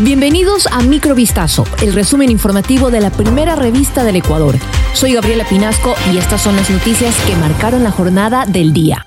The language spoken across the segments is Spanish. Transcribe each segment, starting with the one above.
Bienvenidos a Microvistazo, el resumen informativo de la primera revista del Ecuador. Soy Gabriela Pinasco y estas son las noticias que marcaron la jornada del día.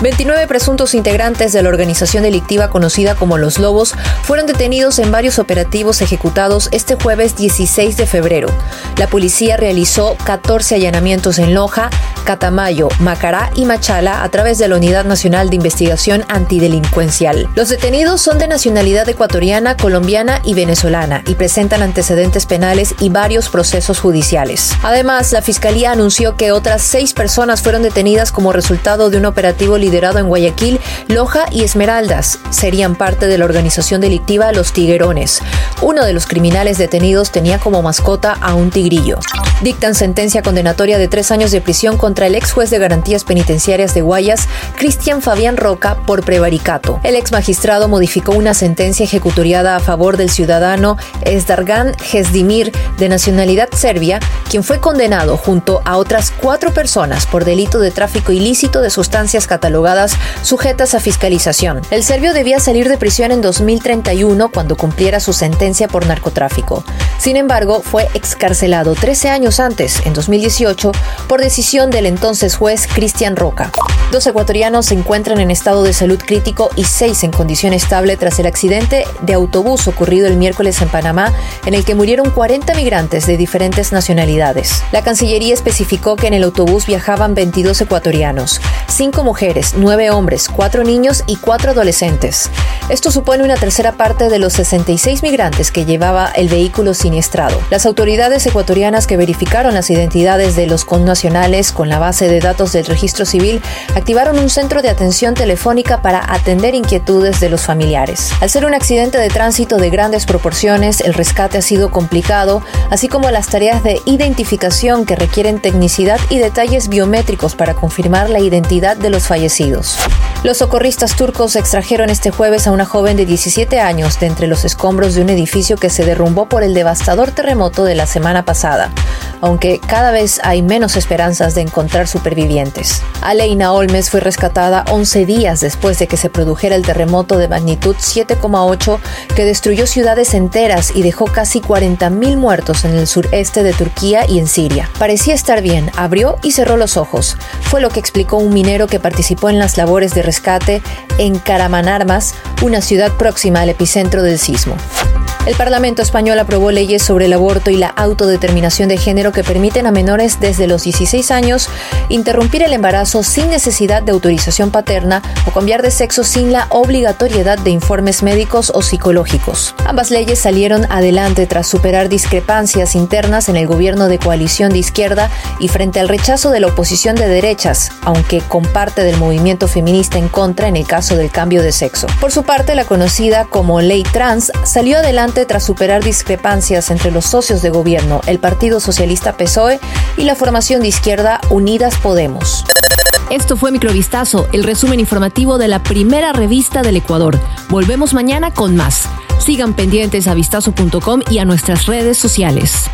29 presuntos integrantes de la organización delictiva conocida como Los Lobos fueron detenidos en varios operativos ejecutados este jueves 16 de febrero. La policía realizó 14 allanamientos en Loja, Catamayo, Macará y Machala a través de la Unidad Nacional de Investigación Antidelincuencial. Los detenidos son de nacionalidad ecuatoriana, colombiana y venezolana y presentan antecedentes penales y varios procesos judiciales. Además, la Fiscalía anunció que otras seis personas fueron detenidas como resultado de un operativo liderado en Guayaquil, Loja y Esmeraldas. Serían parte de la organización delictiva Los Tiguerones. Uno de los criminales detenidos tenía como mascota a un tigrillo. Dictan sentencia condenatoria de tres años de prisión contra el ex juez de garantías penitenciarias de Guayas, Cristian Fabián Roca, por prevaricato. El ex magistrado modificó una sentencia ejecutoriada a favor del ciudadano Esdargan Gesdimir, de nacionalidad serbia, quien fue condenado junto a otras cuatro personas por delito de tráfico ilícito de sustancias catalogadas sujetas a fiscalización. El serbio debía salir de prisión en 2031 cuando cumpliera su sentencia por narcotráfico. Sin embargo, fue excarcelado 13 años antes, en 2018, por decisión del entonces juez Cristian Roca. Dos ecuatorianos se encuentran en estado de salud crítico y seis en condición estable tras el accidente de autobús ocurrido el miércoles en Panamá, en el que murieron 40 migrantes de diferentes nacionalidades. La Cancillería especificó que en el autobús viajaban 22 ecuatorianos, cinco mujeres, nueve hombres, cuatro niños y cuatro adolescentes. Esto supone una tercera parte de los 66 migrantes que llevaba el vehículo siniestrado. Las autoridades ecuatorianas que verificaron las identidades de los connacionales con la base de datos del registro civil activaron un centro de atención telefónica para atender inquietudes de los familiares. Al ser un accidente de tránsito de grandes proporciones, el rescate ha sido complicado, así como las tareas de identificación que requieren tecnicidad y detalles biométricos para confirmar la identidad de los fallecidos los socorristas turcos extrajeron este jueves a una joven de 17 años de entre los escombros de un edificio que se derrumbó por el devastador terremoto de la semana pasada, aunque cada vez hay menos esperanzas de encontrar supervivientes. Aleina Olmes fue rescatada 11 días después de que se produjera el terremoto de magnitud 7,8 que destruyó ciudades enteras y dejó casi 40.000 muertos en el sureste de Turquía y en Siria. Parecía estar bien, abrió y cerró los ojos. Fue lo que explicó un minero que participó en las labores de rescate en Caramanarmas, una ciudad próxima al epicentro del sismo. El Parlamento español aprobó leyes sobre el aborto y la autodeterminación de género que permiten a menores desde los 16 años interrumpir el embarazo sin necesidad de autorización paterna o cambiar de sexo sin la obligatoriedad de informes médicos o psicológicos. Ambas leyes salieron adelante tras superar discrepancias internas en el gobierno de coalición de izquierda y frente al rechazo de la oposición de derechas, aunque con parte del movimiento feminista en contra en el caso del cambio de sexo. Por su parte, la conocida como ley trans salió adelante tras superar discrepancias entre los socios de gobierno, el Partido Socialista PSOE y la formación de izquierda Unidas Podemos. Esto fue Microvistazo, el resumen informativo de la primera revista del Ecuador. Volvemos mañana con más. Sigan pendientes a vistazo.com y a nuestras redes sociales.